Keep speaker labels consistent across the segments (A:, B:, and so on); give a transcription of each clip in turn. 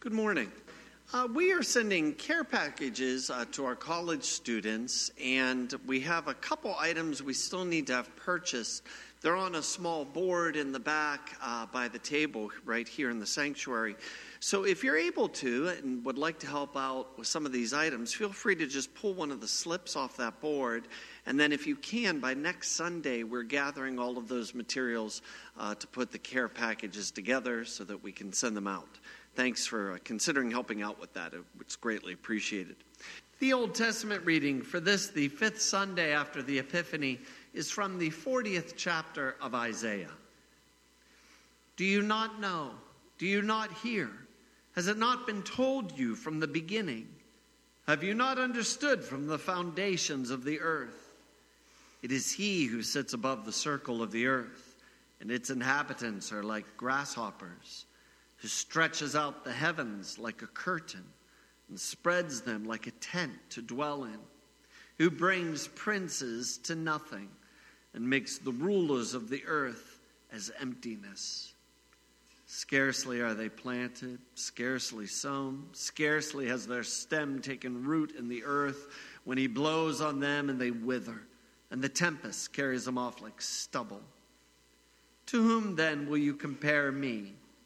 A: Good morning. Uh, we are sending care packages uh, to our college students, and we have a couple items we still need to have purchased. They're on a small board in the back uh, by the table right here in the sanctuary. So, if you're able to and would like to help out with some of these items, feel free to just pull one of the slips off that board. And then, if you can, by next Sunday, we're gathering all of those materials uh, to put the care packages together so that we can send them out. Thanks for uh, considering helping out with that. It's greatly appreciated. The Old Testament reading for this, the fifth Sunday after the Epiphany, is from the 40th chapter of Isaiah. Do you not know? Do you not hear? Has it not been told you from the beginning? Have you not understood from the foundations of the earth? It is He who sits above the circle of the earth, and its inhabitants are like grasshoppers who stretches out the heavens like a curtain and spreads them like a tent to dwell in, who brings princes to nothing and makes the rulers of the earth as emptiness. Scarcely are they planted, scarcely sown, scarcely has their stem taken root in the earth when he blows on them and they wither, and the tempest carries them off like stubble. To whom then will you compare me?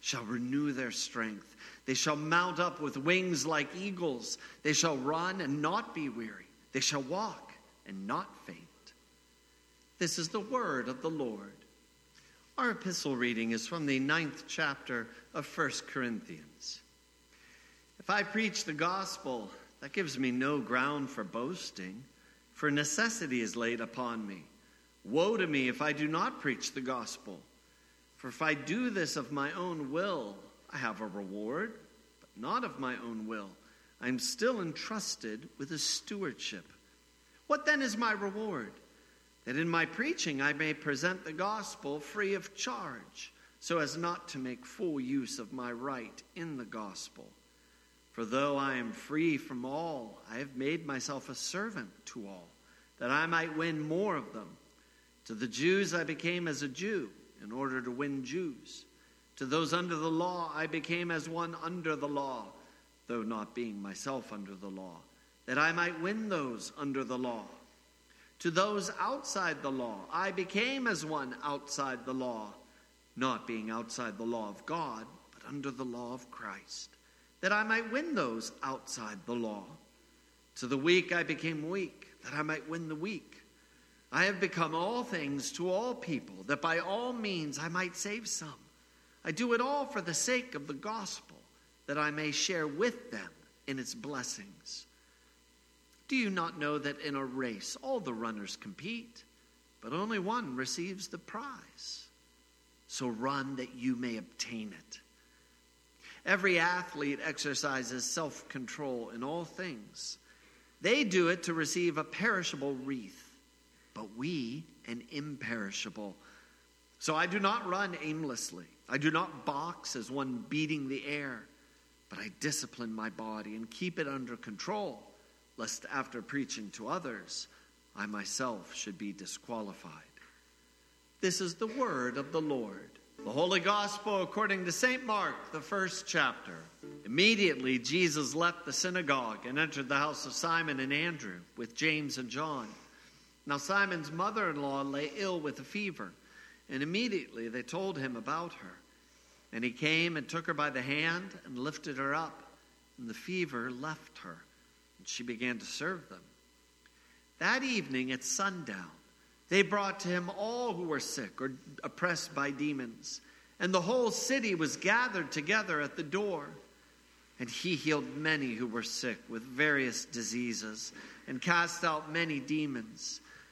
A: shall renew their strength. They shall mount up with wings like eagles. They shall run and not be weary. They shall walk and not faint. This is the word of the Lord. Our epistle reading is from the ninth chapter of First Corinthians. If I preach the gospel, that gives me no ground for boasting, for necessity is laid upon me. Woe to me if I do not preach the gospel. For if I do this of my own will, I have a reward, but not of my own will. I am still entrusted with a stewardship. What then is my reward? That in my preaching I may present the gospel free of charge, so as not to make full use of my right in the gospel. For though I am free from all, I have made myself a servant to all, that I might win more of them. To the Jews I became as a Jew in order to win Jews. To those under the law, I became as one under the law, though not being myself under the law, that I might win those under the law. To those outside the law, I became as one outside the law, not being outside the law of God, but under the law of Christ, that I might win those outside the law. To the weak, I became weak, that I might win the weak. I have become all things to all people, that by all means I might save some. I do it all for the sake of the gospel, that I may share with them in its blessings. Do you not know that in a race all the runners compete, but only one receives the prize? So run that you may obtain it. Every athlete exercises self control in all things. They do it to receive a perishable wreath but we an imperishable. So I do not run aimlessly. I do not box as one beating the air, but I discipline my body and keep it under control, lest after preaching to others, I myself should be disqualified. This is the word of the Lord. The Holy Gospel according to St. Mark, the first chapter. Immediately, Jesus left the synagogue and entered the house of Simon and Andrew with James and John. Now Simon's mother in law lay ill with a fever, and immediately they told him about her. And he came and took her by the hand and lifted her up.
B: and the fever left her, and she began to serve them. That evening at sundown, they brought to him all who were sick or oppressed by demons, and the whole city was gathered together at the door. And he healed many who were sick with various diseases and cast out many demons.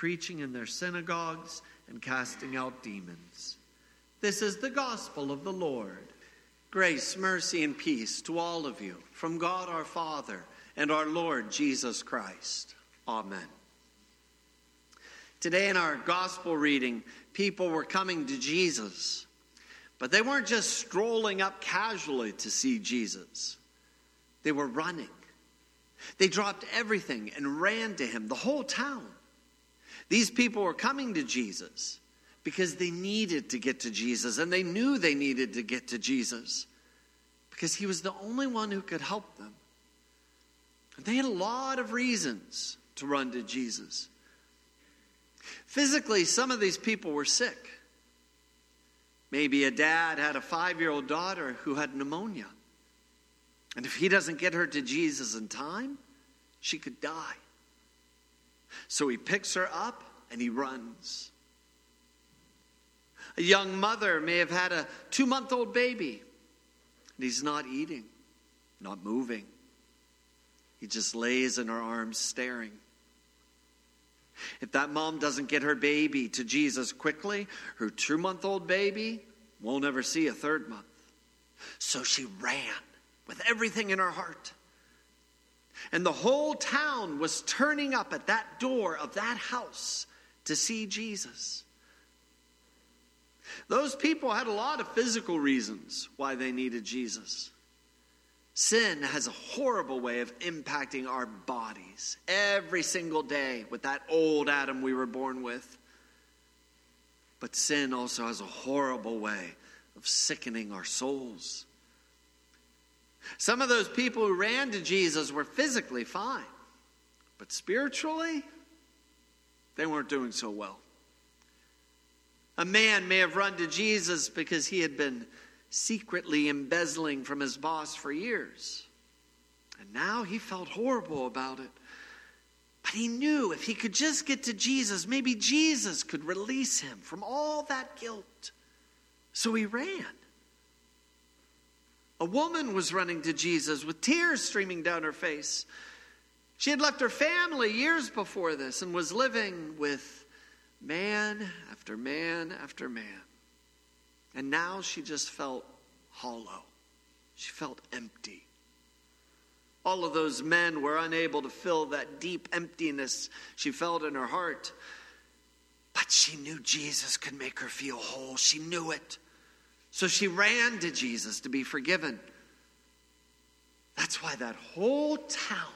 B: preaching in their synagogues and casting out demons. This is the gospel of the Lord.
A: Grace, mercy, and peace to all of you from God our Father and our Lord Jesus Christ. Amen. Today in our gospel reading, people were coming to Jesus but they weren't just strolling up casually to see Jesus, they were running. They dropped everything and ran to him, the whole town. These people were coming to Jesus because they needed to get to Jesus, and they knew they needed to get to Jesus because he was the only one who could help them. And they had a lot of reasons to run to Jesus. Physically, some of these people were sick. Maybe a dad had a five year old daughter who had pneumonia. And if he doesn't get her to Jesus in time, she could die. So he picks her up and he runs. A young mother may have had a two month old baby and he's not eating, not moving. He just lays in her arms staring. If that mom doesn't get her baby to Jesus quickly, her two month old baby won't ever see a third month. So she ran with everything in her heart. And the whole town was turning up at that door of that house to see Jesus. Those people had a lot of physical reasons why they needed Jesus. Sin has a horrible way of impacting our bodies every single day with that old Adam we were born with. But sin also has a horrible way of sickening our souls. Some of those people who ran to Jesus were physically fine, but spiritually, they weren't doing so well. A man may have run to Jesus because he had been secretly embezzling from his boss for years. And now he felt horrible about it. But he knew if he could just get to Jesus, maybe Jesus could release him from all that guilt. So he ran. A woman was running to Jesus with tears streaming down her face. She had left her family years before this and was living with man after man after man. And now she just felt hollow. She felt empty. All of those men were unable to fill that deep emptiness she felt in her heart. But she knew Jesus could make her feel whole. She knew it. So she ran to Jesus to be forgiven. That's why that whole town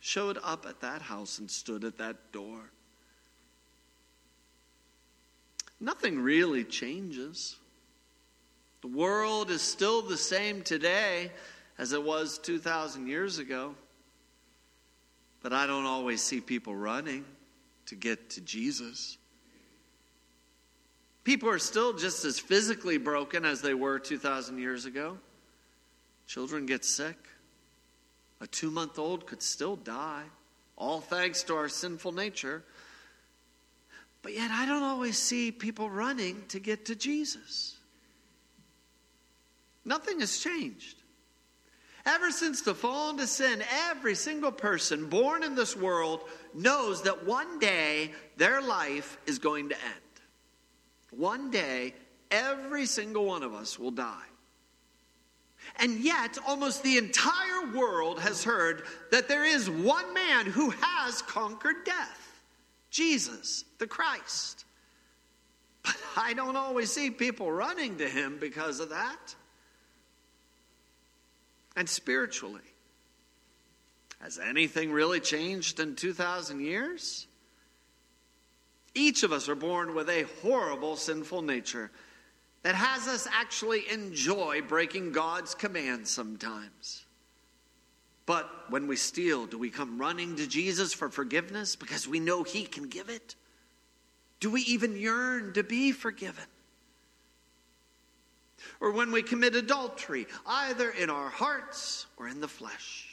A: showed up at that house and stood at that door. Nothing really changes. The world is still the same today as it was 2,000 years ago. But I don't always see people running to get to Jesus. People are still just as physically broken as they were 2,000 years ago. Children get sick. A two month old could still die, all thanks to our sinful nature. But yet, I don't always see people running to get to Jesus. Nothing has changed. Ever since the fall into sin, every single person born in this world knows that one day their life is going to end. One day, every single one of us will die. And yet, almost the entire world has heard that there is one man who has conquered death Jesus, the Christ. But I don't always see people running to him because of that and spiritually. Has anything really changed in 2,000 years? Each of us are born with a horrible sinful nature that has us actually enjoy breaking God's commands sometimes. But when we steal, do we come running to Jesus for forgiveness because we know He can give it? Do we even yearn to be forgiven? Or when we commit adultery, either in our hearts or in the flesh?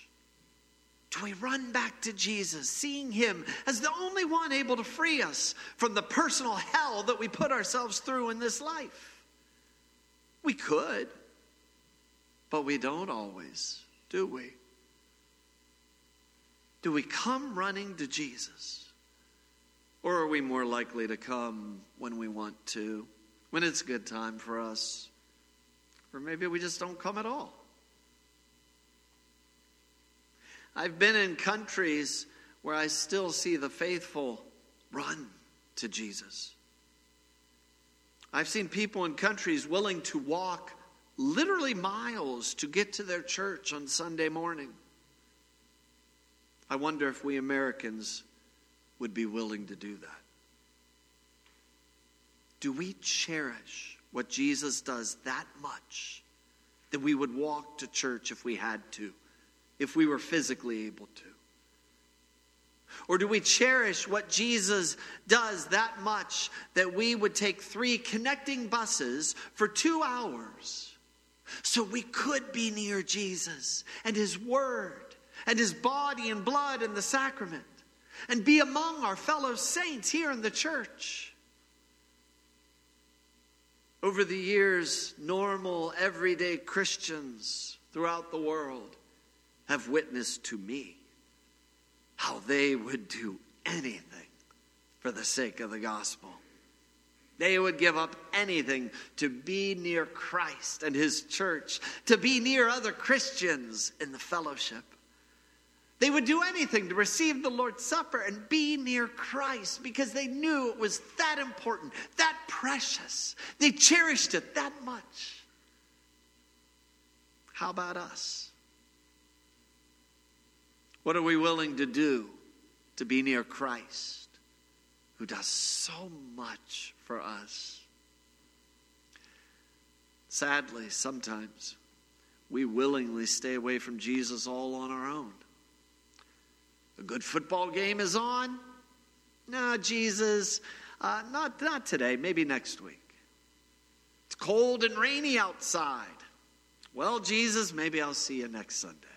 A: Do we run back to Jesus, seeing Him as the only one able to free us from the personal hell that we put ourselves through in this life? We could, but we don't always, do we? Do we come running to Jesus? Or are we more likely to come when we want to, when it's a good time for us? Or maybe we just don't come at all. I've been in countries where I still see the faithful run to Jesus. I've seen people in countries willing to walk literally miles to get to their church on Sunday morning. I wonder if we Americans would be willing to do that. Do we cherish what Jesus does that much that we would walk to church if we had to? If we were physically able to? Or do we cherish what Jesus does that much that we would take three connecting buses for two hours so we could be near Jesus and His Word and His body and blood and the sacrament and be among our fellow saints here in the church? Over the years, normal, everyday Christians throughout the world have witnessed to me how they would do anything for the sake of the gospel. They would give up anything to be near Christ and his church, to be near other Christians in the fellowship. They would do anything to receive the Lord's Supper and be near Christ because they knew it was that important, that precious. They cherished it that much. How about us? What are we willing to do to be near Christ, who does so much for us? Sadly, sometimes we willingly stay away from Jesus all on our own. A good football game is on. No, Jesus, uh, not, not today, maybe next week. It's cold and rainy outside. Well, Jesus, maybe I'll see you next Sunday.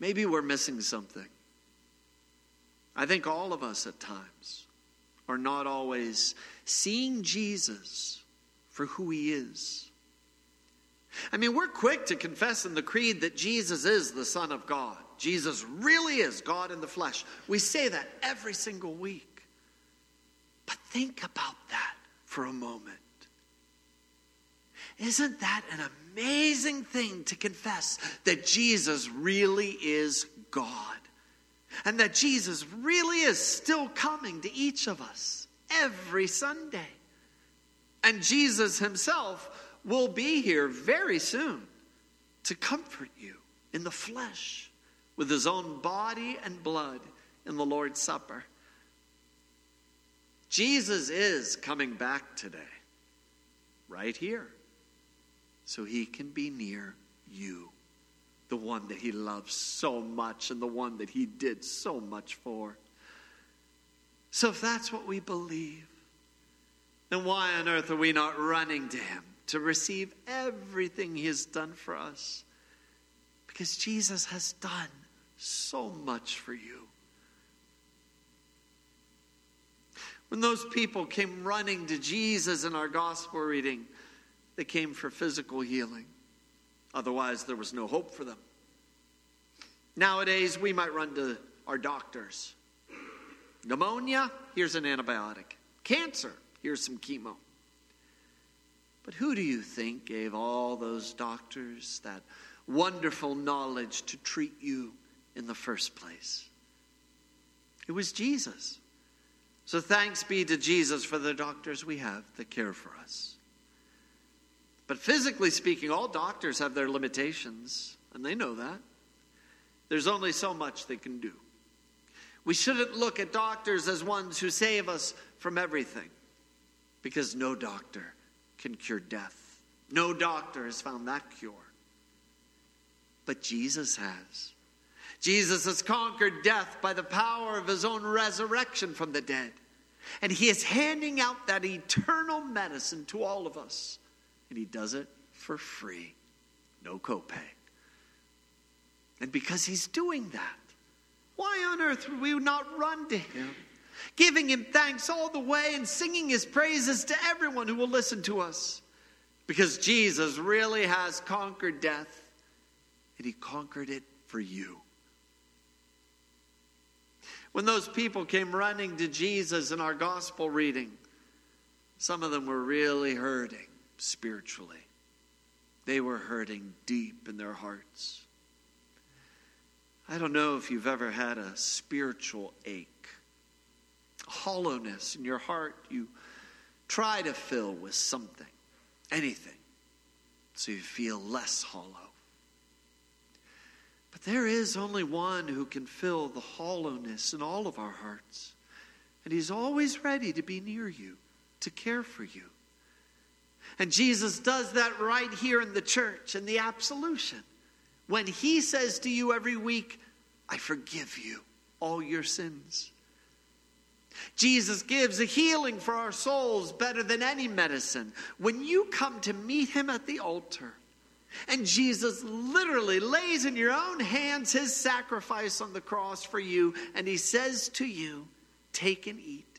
A: Maybe we're missing something. I think all of us at times are not always seeing Jesus for who he is. I mean, we're quick to confess in the creed that Jesus is the Son of God. Jesus really is God in the flesh. We say that every single week. But think about that for a moment. Isn't that an amazing thing to confess that Jesus really is God? And that Jesus really is still coming to each of us every Sunday. And Jesus himself will be here very soon to comfort you in the flesh with his own body and blood in the Lord's Supper. Jesus is coming back today, right here so he can be near you, the one that he loves so much and the one that he did so much for. So, if that's what we believe, then why on earth are we not running to him to receive everything he has done for us? Because Jesus has done so much for you. When those people came running to Jesus in our gospel reading, they came for physical healing. Otherwise, there was no hope for them. Nowadays, we might run to our doctors. Pneumonia, here's an antibiotic. Cancer, here's some chemo. But who do you think gave all those doctors that wonderful knowledge to treat you in the first place? It was Jesus. So thanks be to Jesus for the doctors we have that care for us. But physically speaking, all doctors have their limitations and they know that. There's only so much they can do. We shouldn't look at doctors as ones who save us from everything because no doctor can cure death. No doctor has found that cure. But Jesus has. Jesus has conquered death by the power of his own resurrection from the dead. And he is handing out that eternal medicine to all of us. And he does it for free, no copay. And because he's doing that, why on earth would we not run to him, giving him thanks all the way and singing his praises to everyone who will listen to us? Because Jesus really has conquered death, and he conquered it for you. When those people came running to Jesus in our gospel reading, some of them were really hurting spiritually. They were hurting deep in their hearts. I don't know if you've ever had a spiritual ache, a hollowness in your heart you try to fill with something, anything, so you feel less hollow. But there is only one who can fill the hollowness in all of our hearts. And he's always ready to be near you, to care for you. And Jesus does that right here in the church in the absolution. When he says to you every week, I forgive you all your sins. Jesus gives a healing for our souls better than any medicine. When you come to meet him at the altar, and Jesus literally lays in your own hands his sacrifice on the cross for you, and he says to you, Take and eat.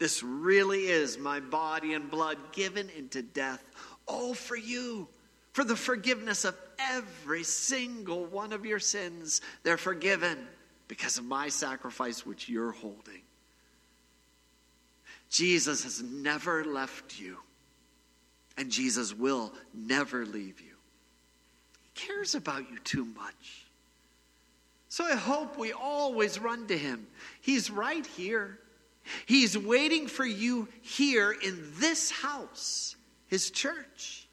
A: This really is my body and blood given into death, all for you, for the forgiveness of every single one of your sins. They're forgiven because of my sacrifice, which you're holding. Jesus has never left you, and Jesus will never leave you He cares about you too much. So I hope we always run to him. He's right here. He's waiting for you here in this house, his church.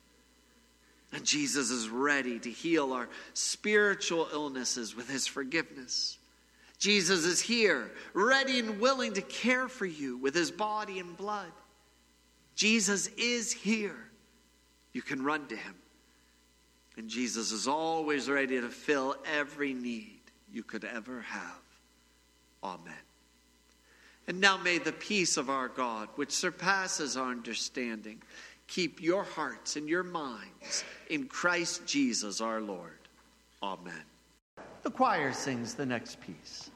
A: And Jesus is ready to heal our spiritual illnesses with his forgiveness. Jesus is here, ready and willing to care for you with his body and blood. Jesus is here. You can run to him. And Jesus is always ready to fill every need you could ever have. Amen. And now may the peace of our God, which surpasses our understanding, keep your hearts and your minds in Christ Jesus our Lord. Amen. The choir sings the next piece.